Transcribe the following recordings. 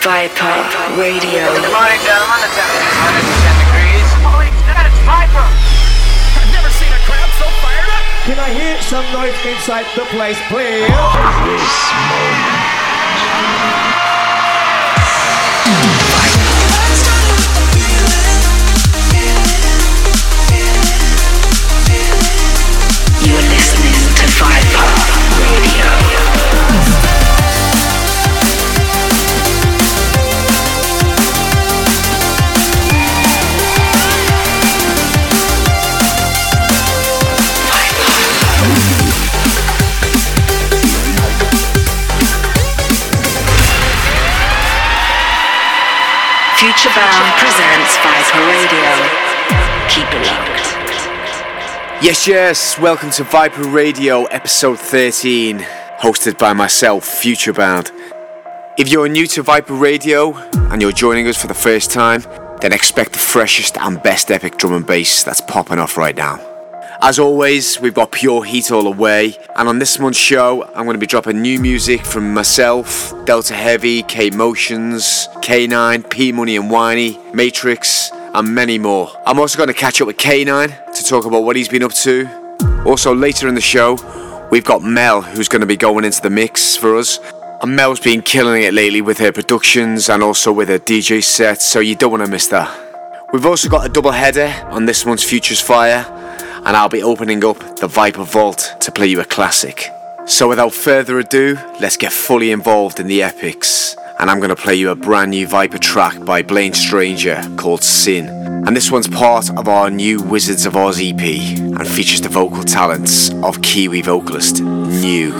Viper Radio. Good morning, gentlemen. The temperature is 110 degrees. Holy shit, it's Viper! I've never seen a crowd so fired up! Can I hear some noise inside the place, please? This moment. Future presents Viper Radio. Keep it locked. Yes, yes, welcome to Viper Radio episode 13, hosted by myself, Futurebound. If you're new to Viper Radio and you're joining us for the first time, then expect the freshest and best epic drum and bass that's popping off right now. As always, we've got pure heat all the way, and on this month's show, I'm going to be dropping new music from myself, Delta Heavy, K Motionz, Kanine, P Money and Whiney, Matrix, and many more. I'm also going to catch up with Kanine to talk about what he's been up to. Also, later in the show, we've got Mel who's going to be going into the mix for us. And Mel's been killing it lately with her productions and also with her DJ sets, so you don't want to miss that. We've also got a double header on this month's Futures Fire, and I'll be opening up the Viper Vault to play you a classic. So without further ado, let's get fully involved in the epics. And I'm going to play you a brand new Viper track by Blaine Stranger called Sin. And this one's part of our new Wizards of Oz EP and features the vocal talents of Kiwi vocalist New.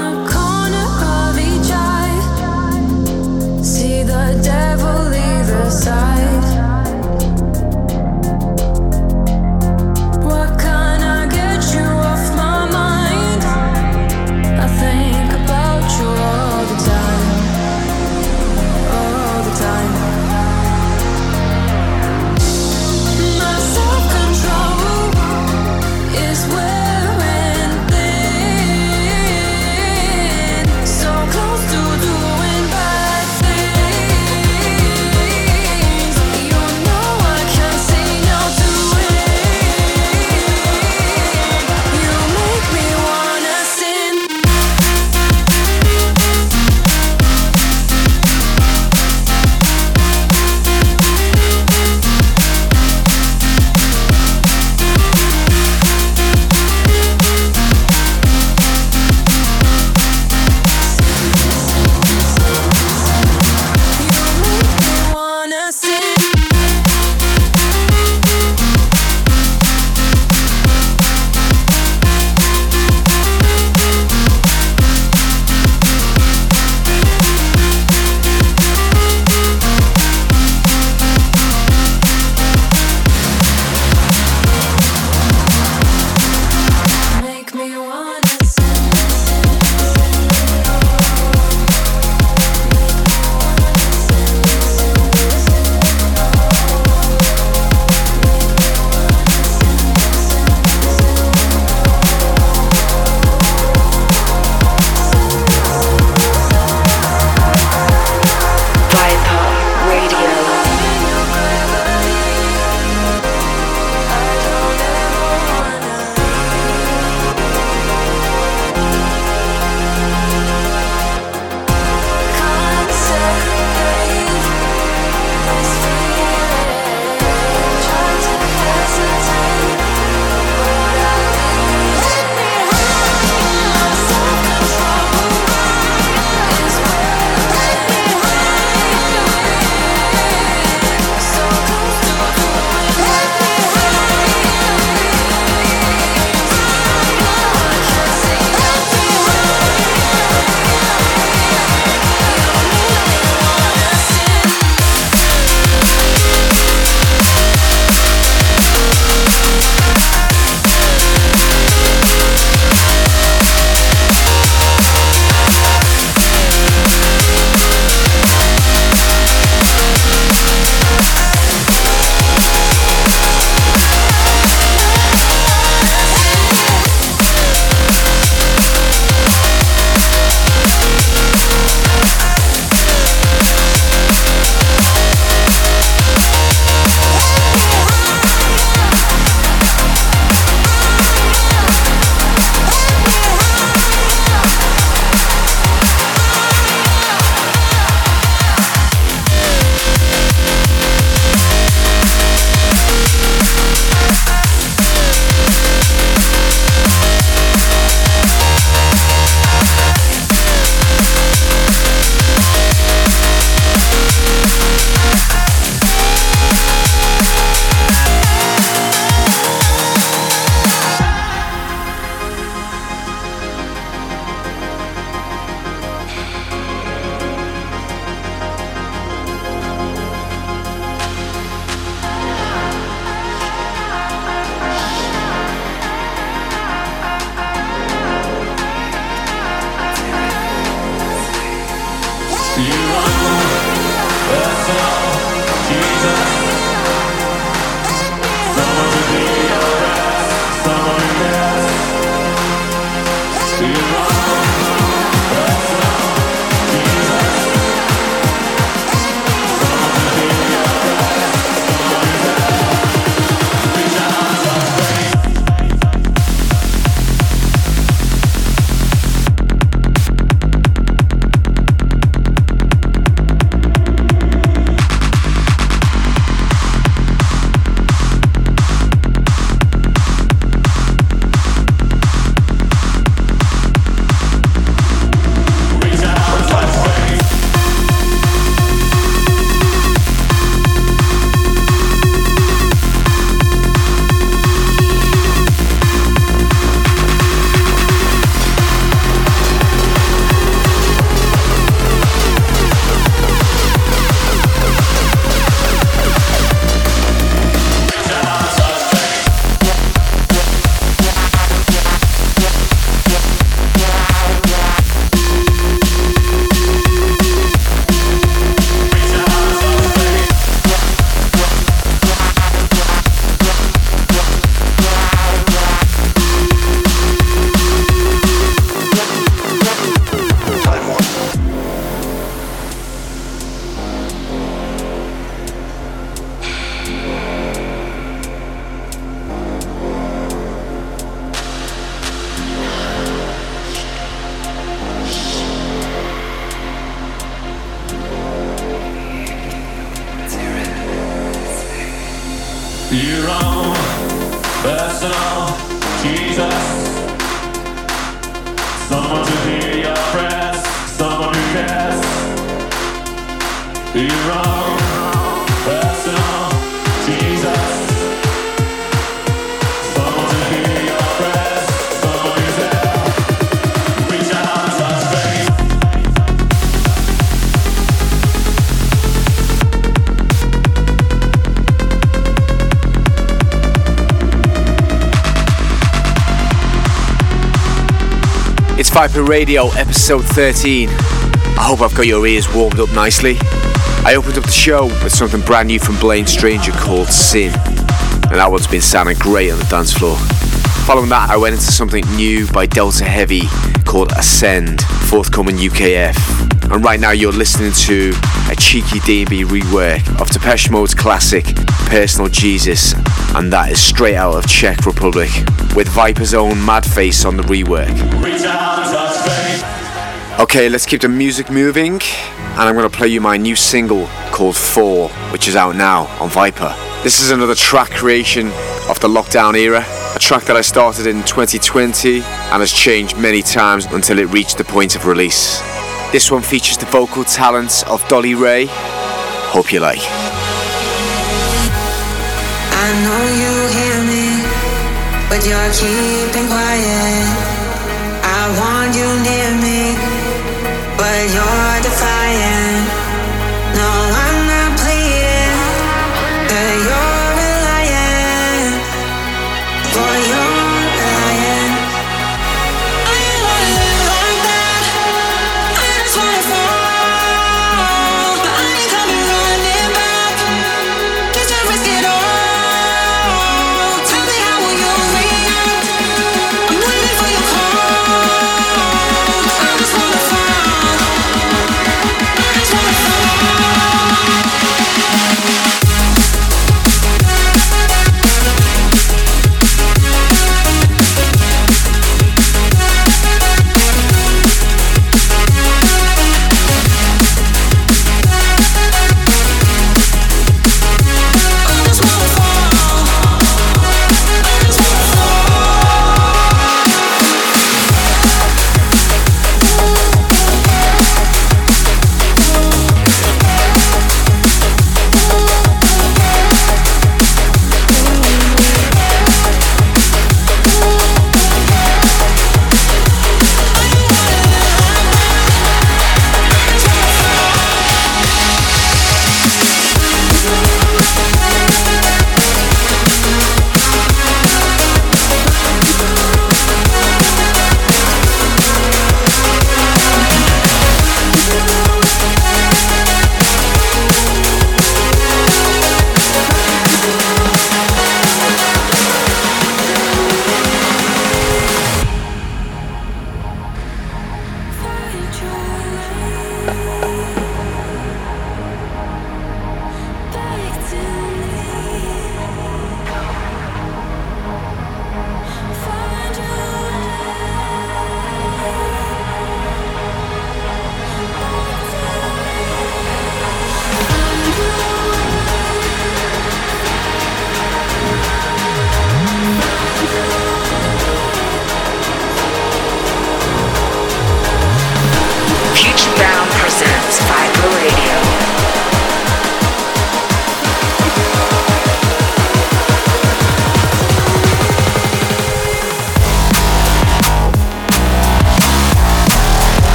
Viper Radio, episode 13. I hope I've got your ears warmed up nicely. I opened up the show with something brand new from Blaine Stranger called Sin, and that one's been sounding great on the dance floor. Following that, I went into something new by Delta Heavy called Ascend, forthcoming UKF. And right now, you're listening to a cheeky D&B rework of Depeche Mode's classic Personal Jesus, and that is straight out of Czech Republic, with Viper's own Madface on the rework. Reach out and touch faith. Okay, let's keep the music moving, and I'm going to play you my new single called Four, which is out now on Viper. This is another track creation of the lockdown era, a track that I started in 2020 and has changed many times until it reached the point of release. This one features the vocal talents of Dolly Ray. Hope you like. I know you hear me, but you're keeping quiet. I want you near me, but you're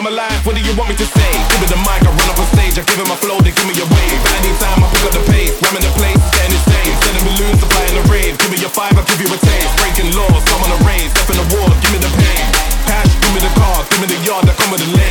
time. What do you want me to say? Give me the mic, I run up on stage. I give him my flow, they give me a wave. Anytime I pick up the pace, ramming the place, getting insane. Sending balloons in the rave. Give me your five, I'll give you a taste. Breaking laws, come on a race, step in the wall, give me the pain. Cash, give me the car, give me the yard that come with the leg.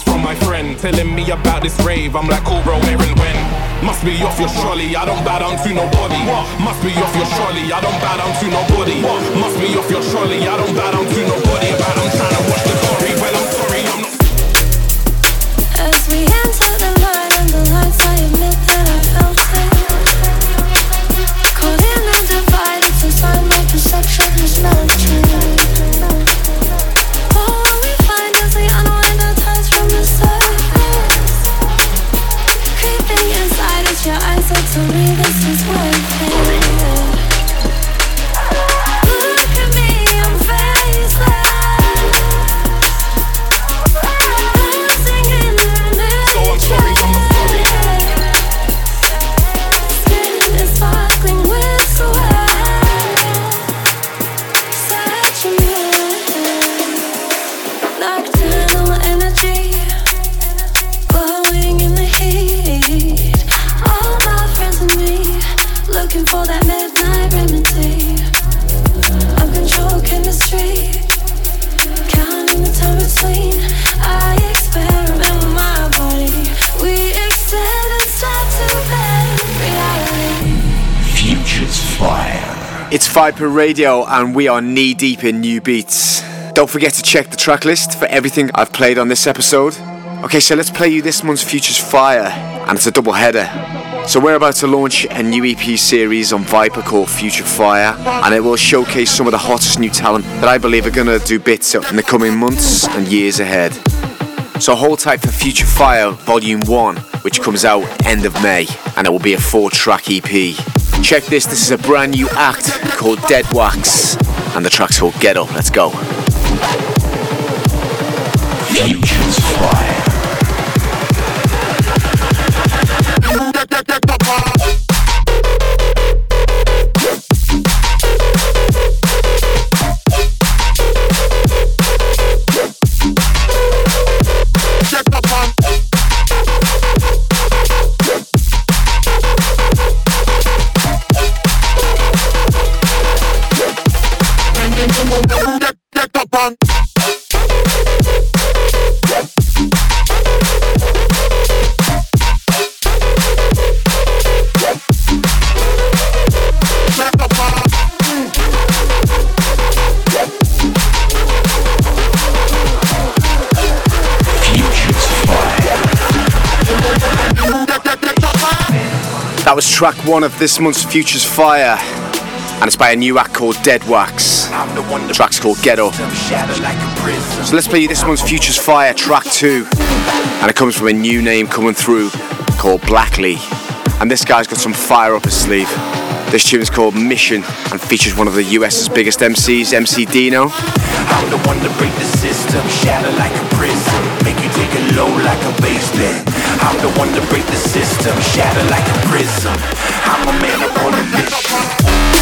From my friend telling me about this rave. I'm like, cool, bro, where and when? Must be off your trolley, I don't bow down to nobody. Must be off your trolley, I don't bow down to nobody. Must be off your trolley, I don't bow down to nobody. But I'm trying to watch Viper Radio, and we are knee deep in new beats. Don't forget to check the track list for everything I've played on this episode. Okay, so let's play you this month's Futures Fire, and it's a double header. So we're about to launch a new EP series on Viper called Future Fire, and it will showcase some of the hottest new talent that I believe are gonna do bits in the coming months and years ahead. So hold tight for Future Fire Volume 1, which comes out end of May, and it will be a four-track EP. Check this, this is a brand new act called Dead Wax, and the track's called Get Up, let's go. track one of this month's Futures Fire, and it's by a new act called Dead Wax. The track's called Get Up. So let's play you this month's Futures Fire track two, and it comes from a new name coming through called Blackley. And this guy's got some fire up his sleeve. This tune is called Mission and features one of the US's biggest MCs, MC Dino. I'm the one to break the system, shatter like a prison take it low like a basement. I'm the one to break the system, shatter like a prism. I'm a man upon a mission.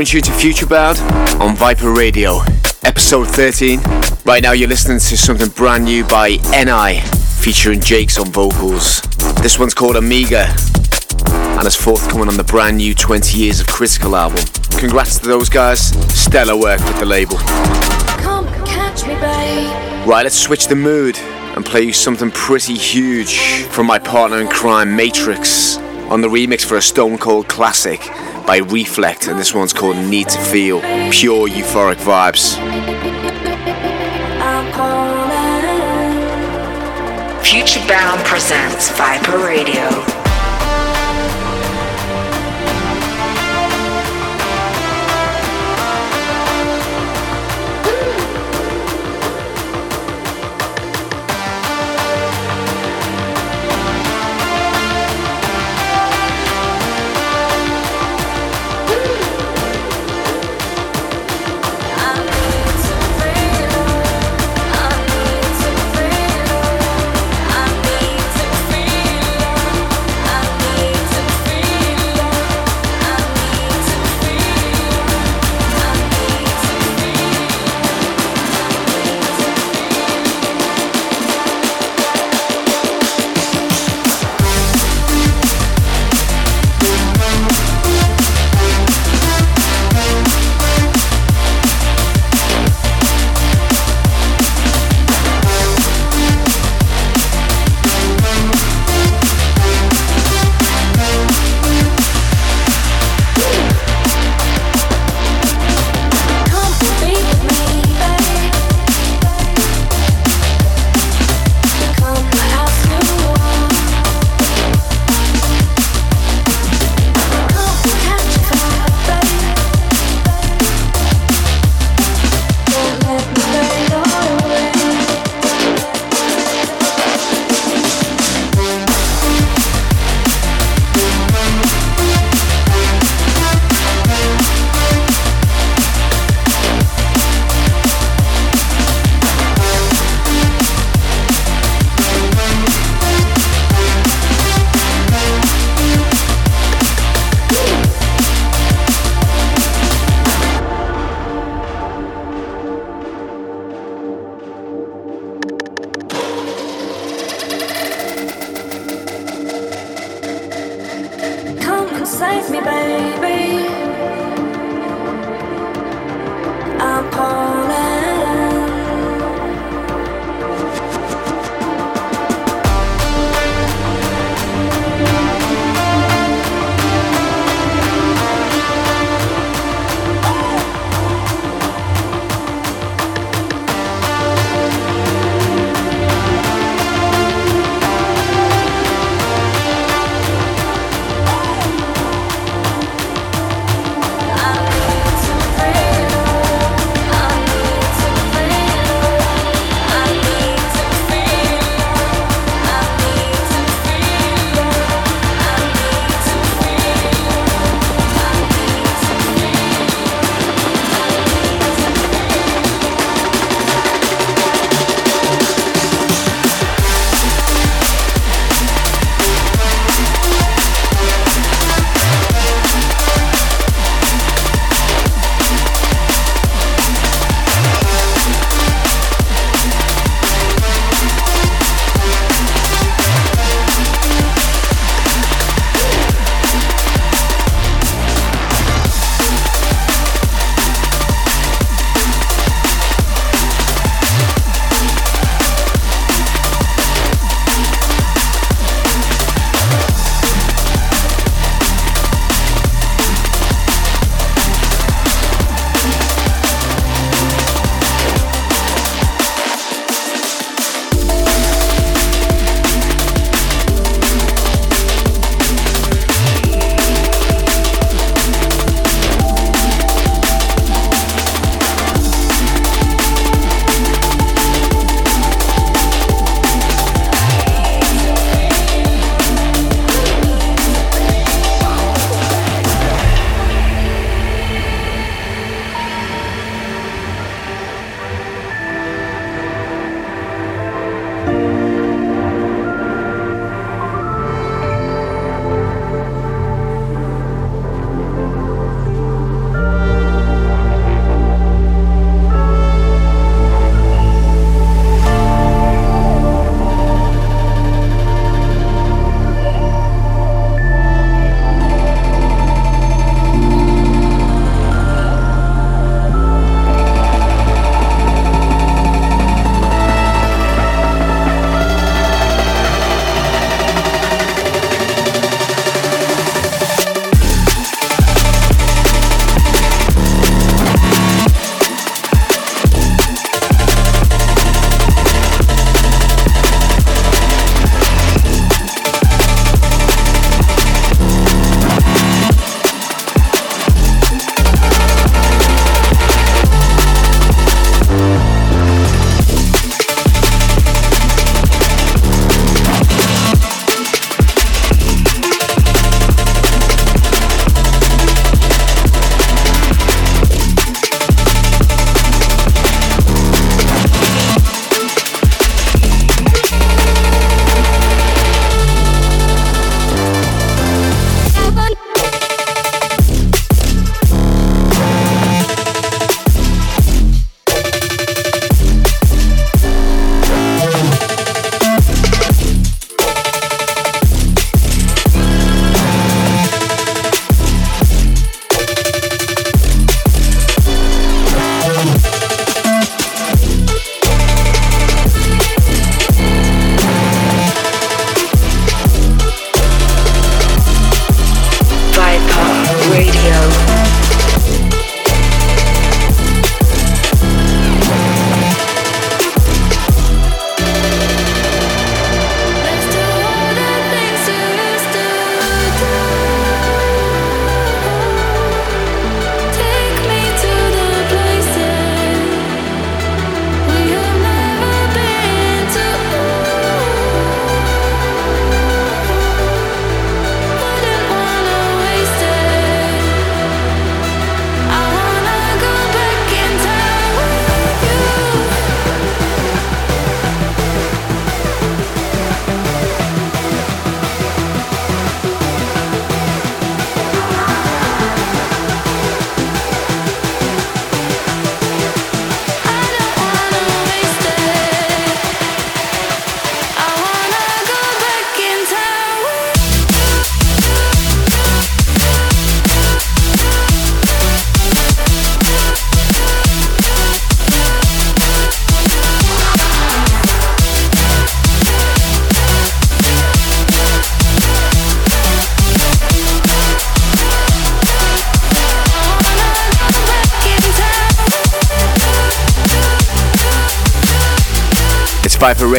Challenge you to Futurebound on Viper Radio, episode 13. Right now, you're listening to something brand new by NI featuring Jakes on vocals. This one's called Amiga and is forthcoming on the brand new 20 Years of Critical album. Congrats to those guys, stellar work with the label. Me, right, let's switch the mood and play you something pretty huge from my partner in crime, Matrix on the remix for a Stone Cold classic by Reflekt, and this one's called Need to Feel. Pure euphoric vibes. Futurebound presents Viper Radio.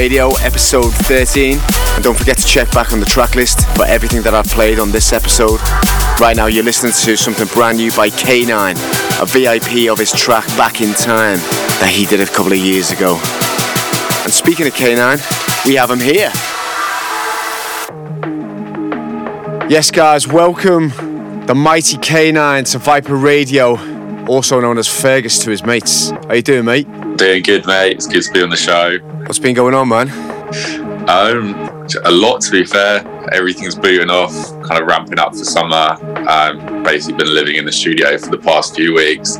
Radio, episode 13. And don't forget to check back on the track list for everything that I've played on this episode. Right now, you're listening to something brand new by Kanine, a VIP of his track Back in Time that he did a couple of years ago. And speaking of Kanine, we have him here. Yes, guys, welcome the mighty Kanine to Viper Radio, also known as Fergus to his mates. How you doing, mate? Doing good, mate. It's good to be on the show. What's been going on, man? Um, a lot to be fair. Everything's booting off, kind of ramping up for summer. Um, basically been living in the studio for the past few weeks.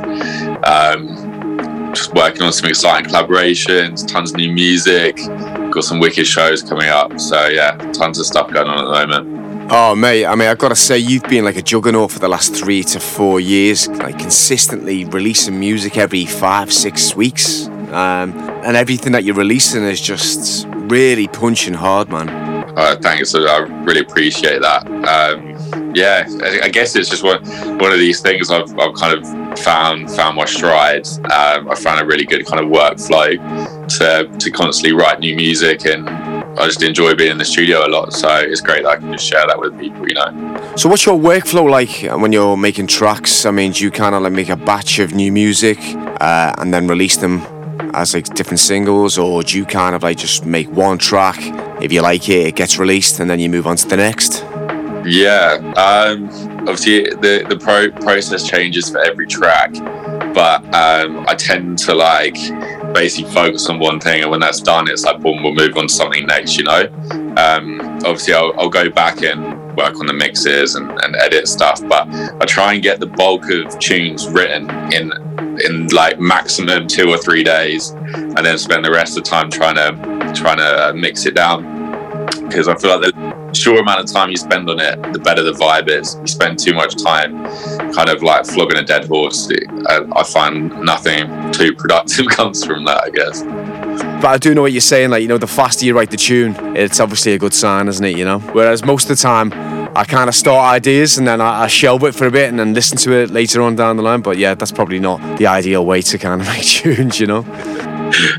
Um, just working on some exciting collaborations, tons of new music. Got some wicked shows coming up. So yeah, tons of stuff going on at the moment. Oh, mate, I mean, I've got to say, you've been like a juggernaut for the last three to four years, like consistently releasing music every five, six weeks. Um, and everything that you're releasing is just really punching hard, man. Uh, thanks. I really appreciate that. Um, yeah, I, guess it's just one one of these things I've, I've kind of found found my stride. Um, I found a really good kind of workflow to to constantly write new music, and I just enjoy being in the studio a lot. So it's great that I can just share that with people, you know. So, what's your workflow like when you're making tracks? I mean, do you kind of like make a batch of new music uh, and then release them as like different singles, or do you kind of like just make one track? If you like it, it gets released, and then you move on to the next. Yeah, um, obviously the the pro- process changes for every track, but um, I tend to like basically focus on one thing, and when that's done, it's like boom, we'll move on to something next. You know, um, obviously I'll, I'll go back and work on the mixes and, and edit stuff, but I try and get the bulk of tunes written in in like maximum two or three days, and then spend the rest of the time trying to trying to uh, mix it down because I feel like the short amount of time you spend on it, the better the vibe is. You spend too much time kind of like flogging a dead horse. I, uh, I find nothing too productive comes from that, I guess. But I do know what you're saying. Like, you know, the faster you write the tune, it's obviously a good sign, isn't it? You know? Whereas most of the time, I kind of start ideas and then I, I shelve it for a bit and then listen to it later on down the line. But yeah, that's probably not the ideal way to kind of make tunes, you know?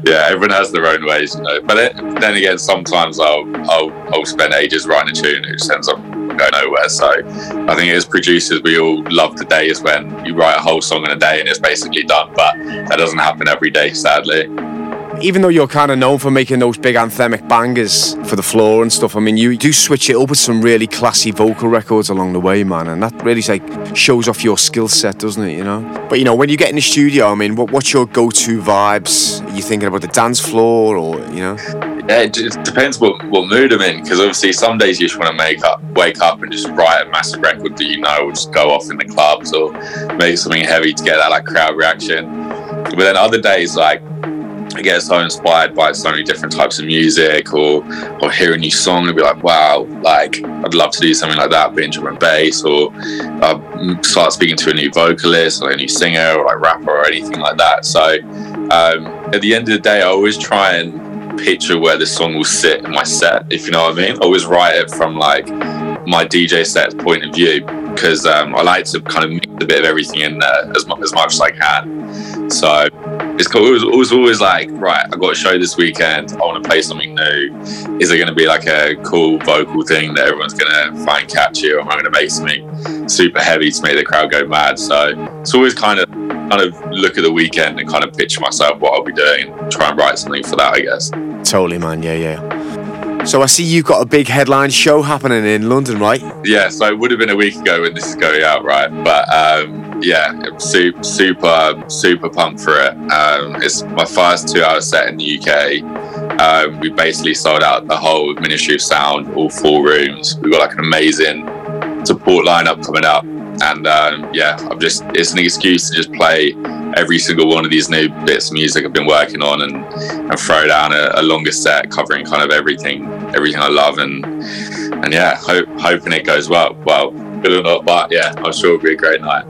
yeah, everyone has their own ways, you know. But it, then again, sometimes I'll, I'll I'll spend ages writing a tune, which ends up going nowhere. So I think as producers, we all love the days when you write a whole song in a day and it's basically done. But that doesn't happen every day, sadly. Even though you're kind of known for making those big anthemic bangers for the floor and stuff, I mean, you do switch it up with some really classy vocal records along the way, man, and that really like shows off your skill set, doesn't it? You know. But you know, when you get in the studio, I mean, what, what's your go-to vibes? Are you thinking about the dance floor, or you know? Yeah, it depends what, what mood I'm in. Because obviously, some days you just want to make up, wake up, and just write a massive record that you know will just go off in the clubs, or make something heavy to get that like crowd reaction. But then other days, like I get so inspired by so many different types of music, or or hear a new song and be like, wow, like I'd love to do something like that, be drum and bass, or uh, start speaking to a new vocalist, or a new singer, or like rapper, or anything like that. So um, at the end of the day, I always try and picture where the song will sit in my set, if you know what I mean. I always write it from like my DJ set's point of view because um, I like to kind of mix a bit of everything in there as, as much as I can. So it's cool. It was, it was always like, right, I got a show this weekend. I want to play something new. Is it going to be like a cool vocal thing that everyone's going to find catchy, or am I going to make something super heavy to make the crowd go mad? So it's always kind of kind of look at the weekend and kind of picture myself what I'll be doing try and write something for that, I guess. Totally, man. Yeah, yeah. So I see you've got a big headline show happening in London, right? Yeah, so it would have been a week ago when this is going out, right? But um, yeah, super, super, super pumped for it. Um, it's my first two-hour set in the UK. Um, we basically sold out the whole Ministry of Sound, all four rooms. We've got like an amazing support lineup coming up, and um, yeah, I'm just it's an excuse to just play every single one of these new bits of music I've been working on and, and throw down a, a longer set covering kind of everything everything I love and and yeah hope, hoping it goes well well good or not but yeah I'm sure it'll be a great night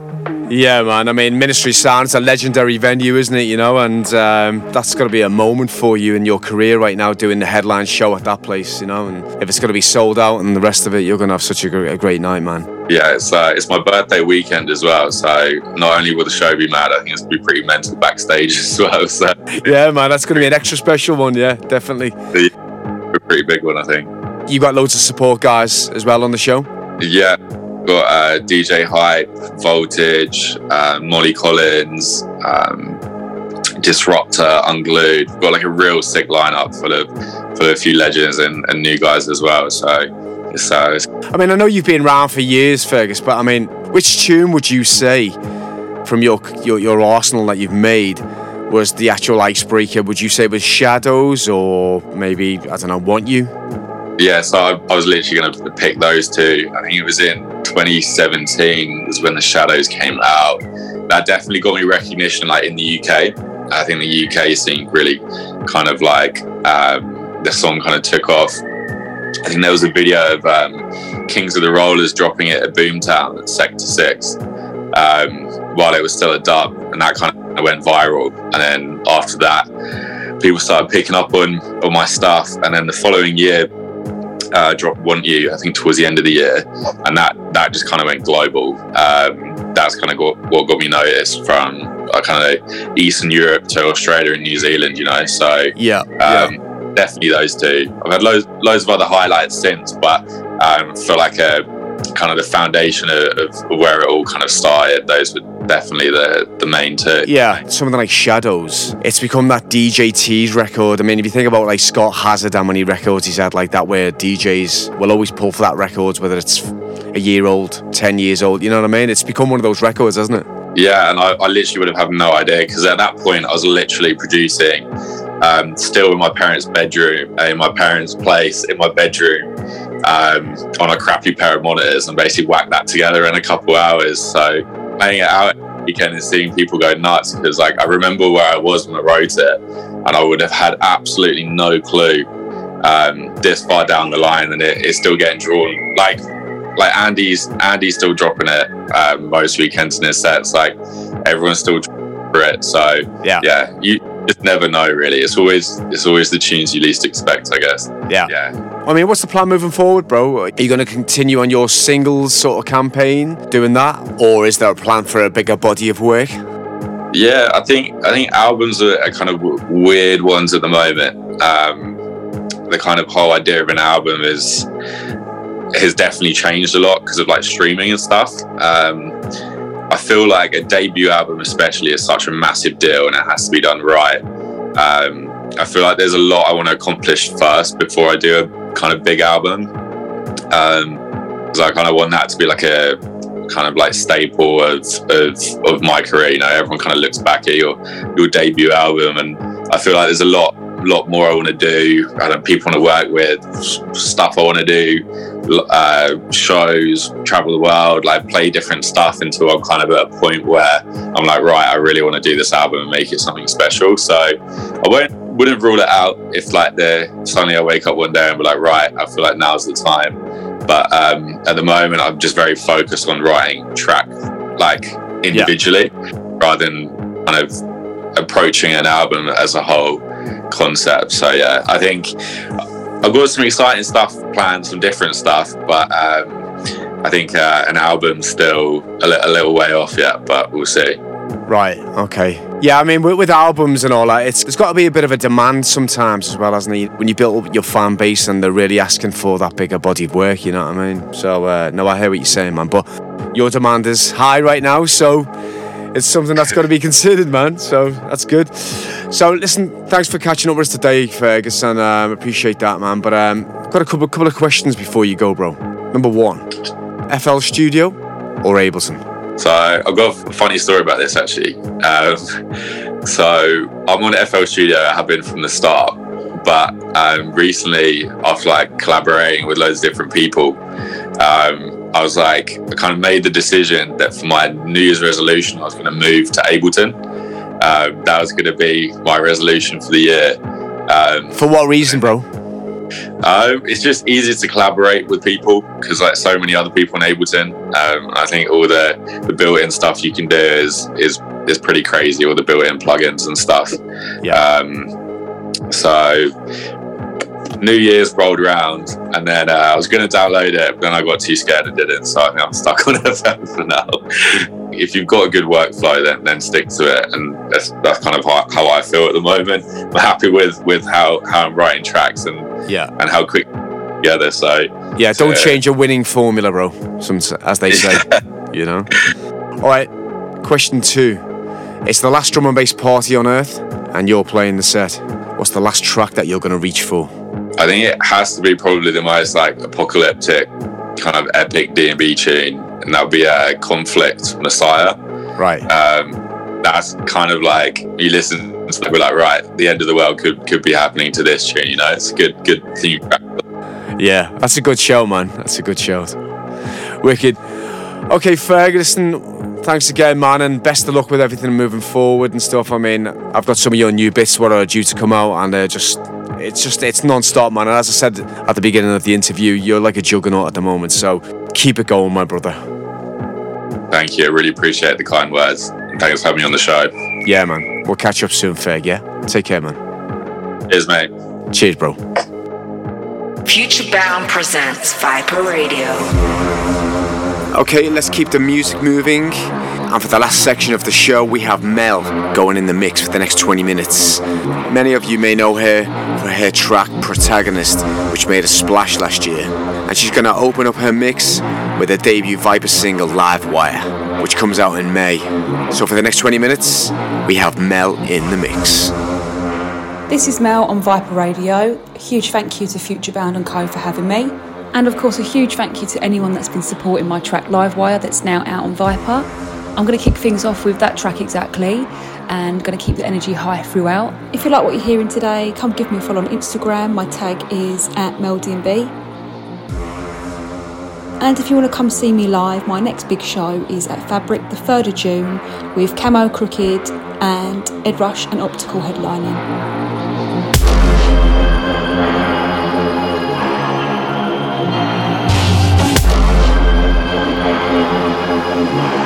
Yeah, man. I mean, Ministry Sound's a legendary venue, isn't it? You know, and um, that's got to be a moment for you in your career right now, doing the headline show at that place. You know, and if it's going to be sold out and the rest of it, you're going to have such a, gr- a great night, man. Yeah, it's uh, it's my birthday weekend as well. So not only will the show be mad, I think it's gonna be pretty mental backstage as well. So Yeah, man, that's going to be an extra special one. Yeah, definitely. a pretty big one, I think. You got loads of support guys as well on the show. Yeah, got uh, DJ Hype, Voltage, uh, Molly Collins, um, Disrupta, Unglued. We've got like a real sick lineup full of full of a few legends and, and new guys as well. So uh, I mean, I know you've been around for years, Fergus, but I mean, which tune would you say from your your, your arsenal that you've made was the actual icebreaker? Would you say it was Shadows or maybe I don't know, Want You? Yeah, so I, I was literally going to pick those two. I think it was in 2017 was when the Shadows came out. That definitely got me recognition, like in the UK. I think the UK scene really kind of like um, the song kind of took off. I think there was a video of um, Kings of the Rollers dropping it at Boomtown at Sector Six um, while it was still a dub, and that kind of went viral. And then after that, people started picking up on on my stuff. And then the following year, uh, dropped Want You, I think towards the end of the year, and that that just kind of went global. Um, that's kind of got, what got me noticed from uh, kind of Eastern Europe to Australia and New Zealand, you know. So Yeah. um, definitely those two. I've had loads loads of other highlights since, but um, for like a kind of the foundation of, of where it all kind of started, those were definitely the the main two. Yeah, something like Shadows. It's become that DJ Tease record. I mean, if you think about like Scott Hazard, how many records he's had like that, where DJs will always pull for that records, whether it's a year old, ten years old. You know what I mean? It's become one of those records, hasn't it? Yeah, and I, I literally would have had no idea because at that point I was literally producing, um, still in my parents' bedroom, uh, in my parents' place, in my bedroom, um, on a crappy pair of monitors, and basically whacked that together in a couple hours. So playing it out weekend and seeing people go nuts because like I remember where I was when I wrote it, and I would have had absolutely no clue um, this far down the line, and it, it's still getting drawn like like Andy's Andy's still dropping it um, most weekends in his sets. Like everyone's still for it. So Yeah. yeah, you just never know really. It's always it's always the tunes you least expect, I guess. Yeah. Yeah. I mean, what's the plan moving forward, bro? Are you going to continue on your singles sort of campaign doing that, or is there a plan for a bigger body of work? Yeah, I think I think albums are, are kind of w- weird ones at the moment. Um, the kind of whole idea of an album is has definitely changed a lot because of like streaming and stuff. Um, I feel like a debut album, especially, is such a massive deal, and it has to be done right. Um, I feel like there's a lot I want to accomplish first before I do a kind of big album. Because I kind of want that to be like a kind of like staple of, of of my career. You know, everyone kind of looks back at your your debut album, and I feel like there's a lot lot more I want to do. I don't people want to work with, stuff I want to do, uh, shows, travel the world, like play different stuff until I'm kind of at a point where I'm like, right, I really want to do this album and make it something special. So I won't wouldn't rule it out if like the suddenly I wake up one day and be like, right, I feel like now's the time. But um, at the moment, I'm just very focused on writing track like individually rather than kind of approaching an album as a whole concept. So yeah, I think I've got some exciting stuff planned, some different stuff, but um, I think uh, an album's still a, li- a little way off yet, but we'll see. Right. Okay. Yeah. I mean, with, with albums and all that, it's there's got to be a bit of a demand sometimes as well, hasn't it? When you build up your fan base and they're really asking for that bigger body of work, you know what I mean? So uh, no, I hear what you're saying, man. But your demand is high right now, so it's something that's got to be considered, man. So that's good. So listen, thanks for catching up with us today, Fergus, and um, appreciate that, man. But um, got a couple couple of questions before you go, bro. Number one, FL Studio or Ableton? So I've got a funny story about this actually. Um, so I'm on FL Studio. I have been from the start, but um, recently, after like collaborating with loads of different people, um, I was like, I kind of made the decision that for my New Year's resolution, I was going to move to Ableton. Um, that was going to be my resolution for the year. Um, For what reason, bro? um, it's just easier to collaborate with people because like so many other people in Ableton. Um, I think all the, the built-in stuff you can do is is is pretty crazy. All the built-in plugins and stuff. Yeah. Um, so New Year's rolled around, and then uh, I was going to download it, but then I got too scared and didn't. So I think I'm stuck on FL for now. if you've got a good workflow, then then stick to it, and that's that's kind of how, how I feel at the moment. I'm happy with with how how I'm writing tracks and Yeah. and how quick together. So Yeah, don't so- change a winning formula, bro. Some, as they say, you know. All right, question two. It's the last drum and bass party on Earth, and you're playing the set. What's the last track that you're going to reach for? I think it has to be probably the most like apocalyptic kind of epic D and B tune, and that would be a Konflict Messiah. Right. Um, that's kind of like you listen, to we're like, right, the end of the world could could be happening to this tune. You know, it's a good good theme. Yeah, that's a good show, man. That's a good show. Wicked. Okay, Ferguson, thanks again, man, and best of luck with everything moving forward and stuff. I mean, I've got some of your new bits what are due to come out, and they're just, it's just, it's non-stop, man. And as I said at the beginning of the interview, you're like a juggernaut at the moment, so keep it going, my brother. Thank you. I really appreciate the kind words. And thanks for having me on the show. Yeah, man. We'll catch up soon, Ferg. Yeah. Take care, man. Cheers, mate. Cheers, bro. Futurebound presents Viper Radio. Okay, let's keep the music moving. And for the last section of the show, we have Mel going in the mix for the next 20 minutes. Many of you may know her for her track Protagonist, which made a splash last year. And she's going to open up her mix with her debut Viper single Live Wire, which comes out in May. So for the next 20 minutes, we have Mel in the mix. This is Mel on Viper Radio. A huge thank you to Futurebound and Co for having me. And of course, a huge thank you to anyone that's been supporting my track Livewire that's now out on Viper. I'm going to kick things off with that track exactly and going to keep the energy high throughout. If you like what you're hearing today, come give me a follow on Instagram. My tag is at MelDNB. And if you want to come see me live, my next big show is at Fabric the 3rd of June with Camo Krooked and Ed Rush and Optical headlining. Harder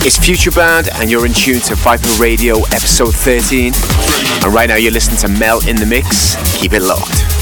It's Futurebound, and you're in tune to Viper Radio episode 13. And right now, you're listening to Mel in the Mix. Keep it locked.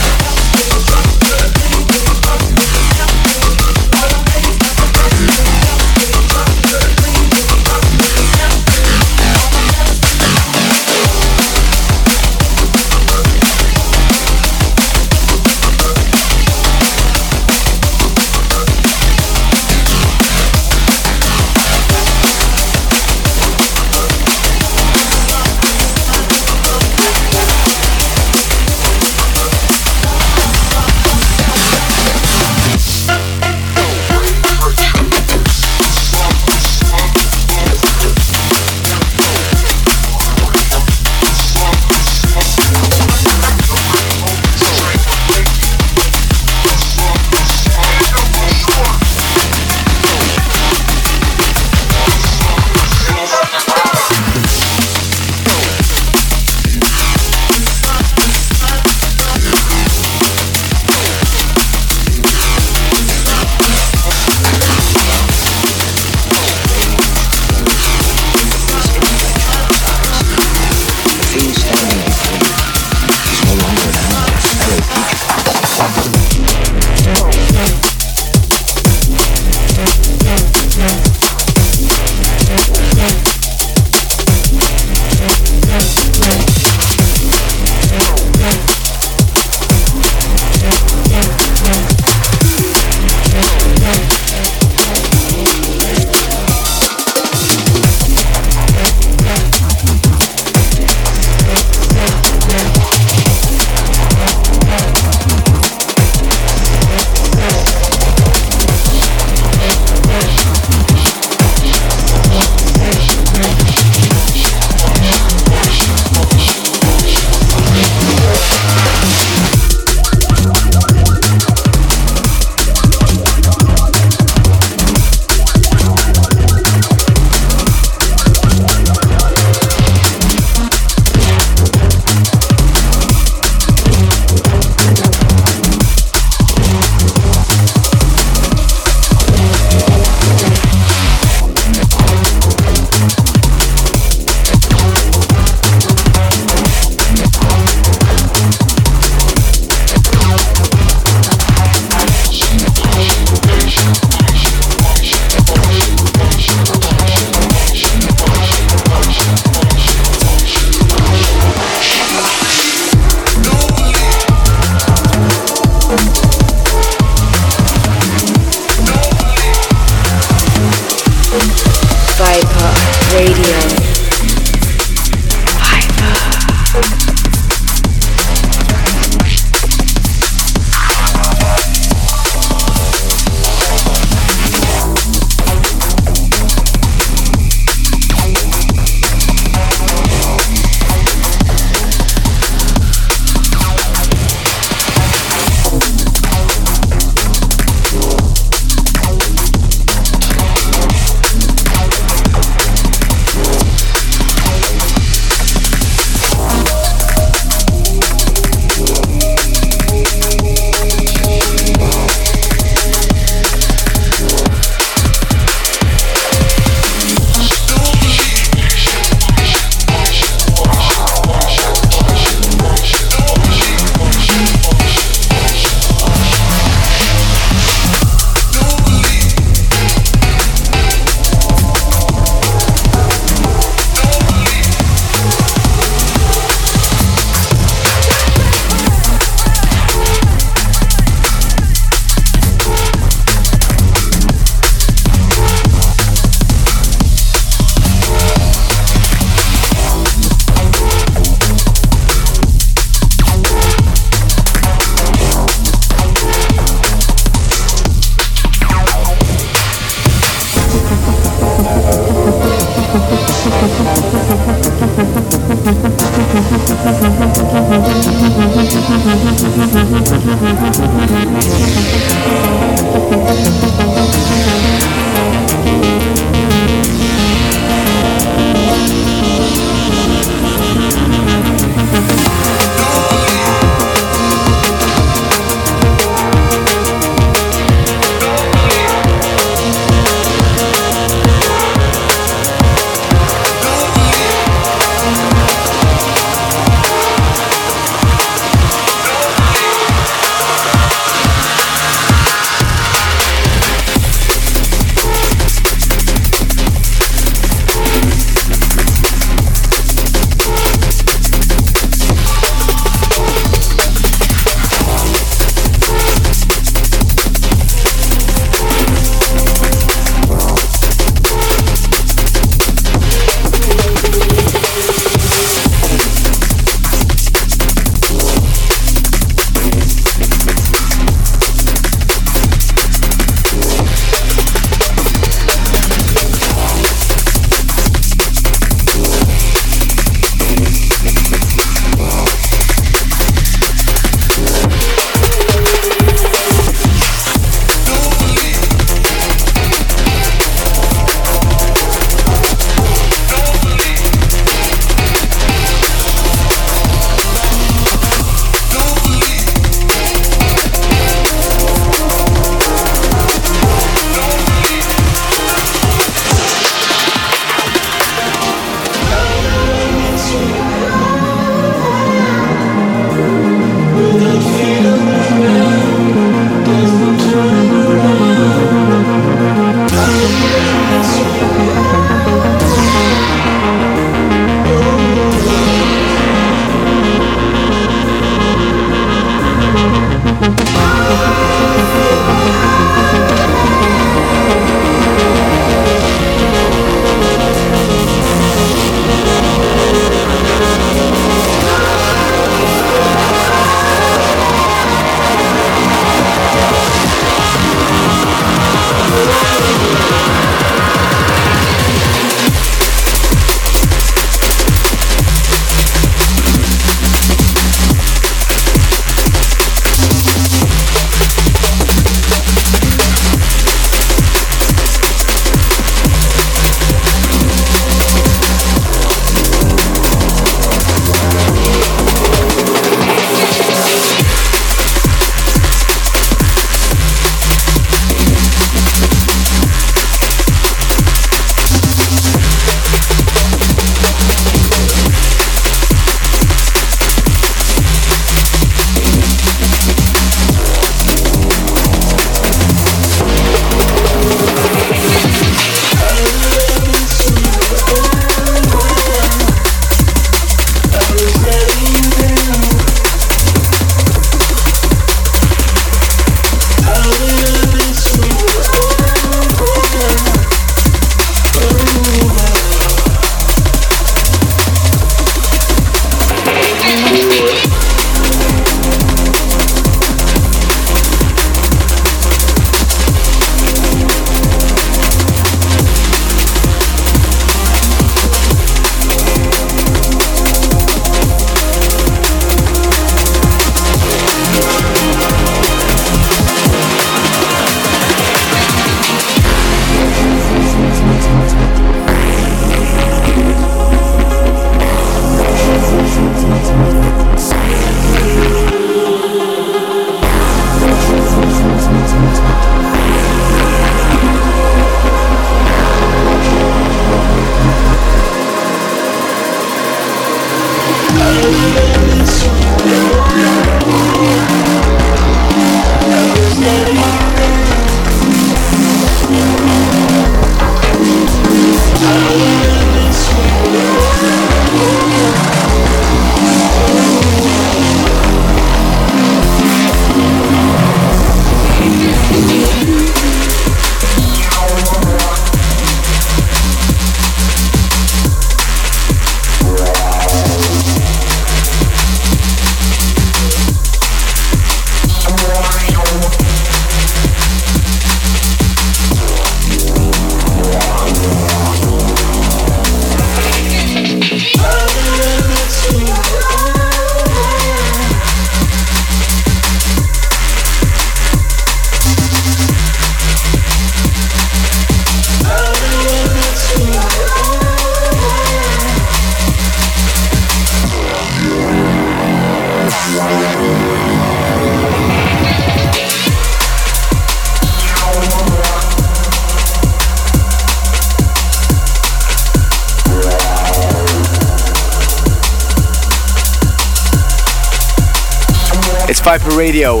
Radio,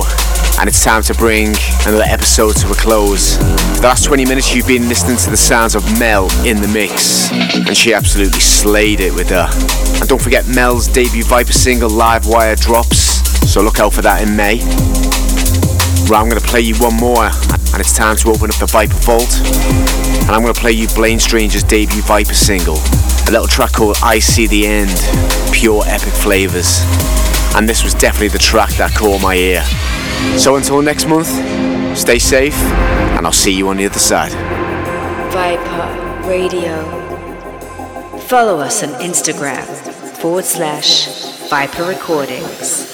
and it's time to bring another episode to a close. For the last 20 minutes, you've been listening to the sounds of Mel in the mix, and she absolutely slayed it with her. And don't forget, Mel's debut Viper single, Live Wire, drops, so look out for that in May. Right, I'm going to play you one more, and it's time to open up the Viper Vault. And I'm going to play you Blaine Stranger's debut Viper single, a little track called I See the End, pure epic flavours. And this was definitely the track that caught my ear. So until next month, stay safe, and I'll see you on the other side. Viper Radio. Follow us on Instagram forward slash Viper Recordings.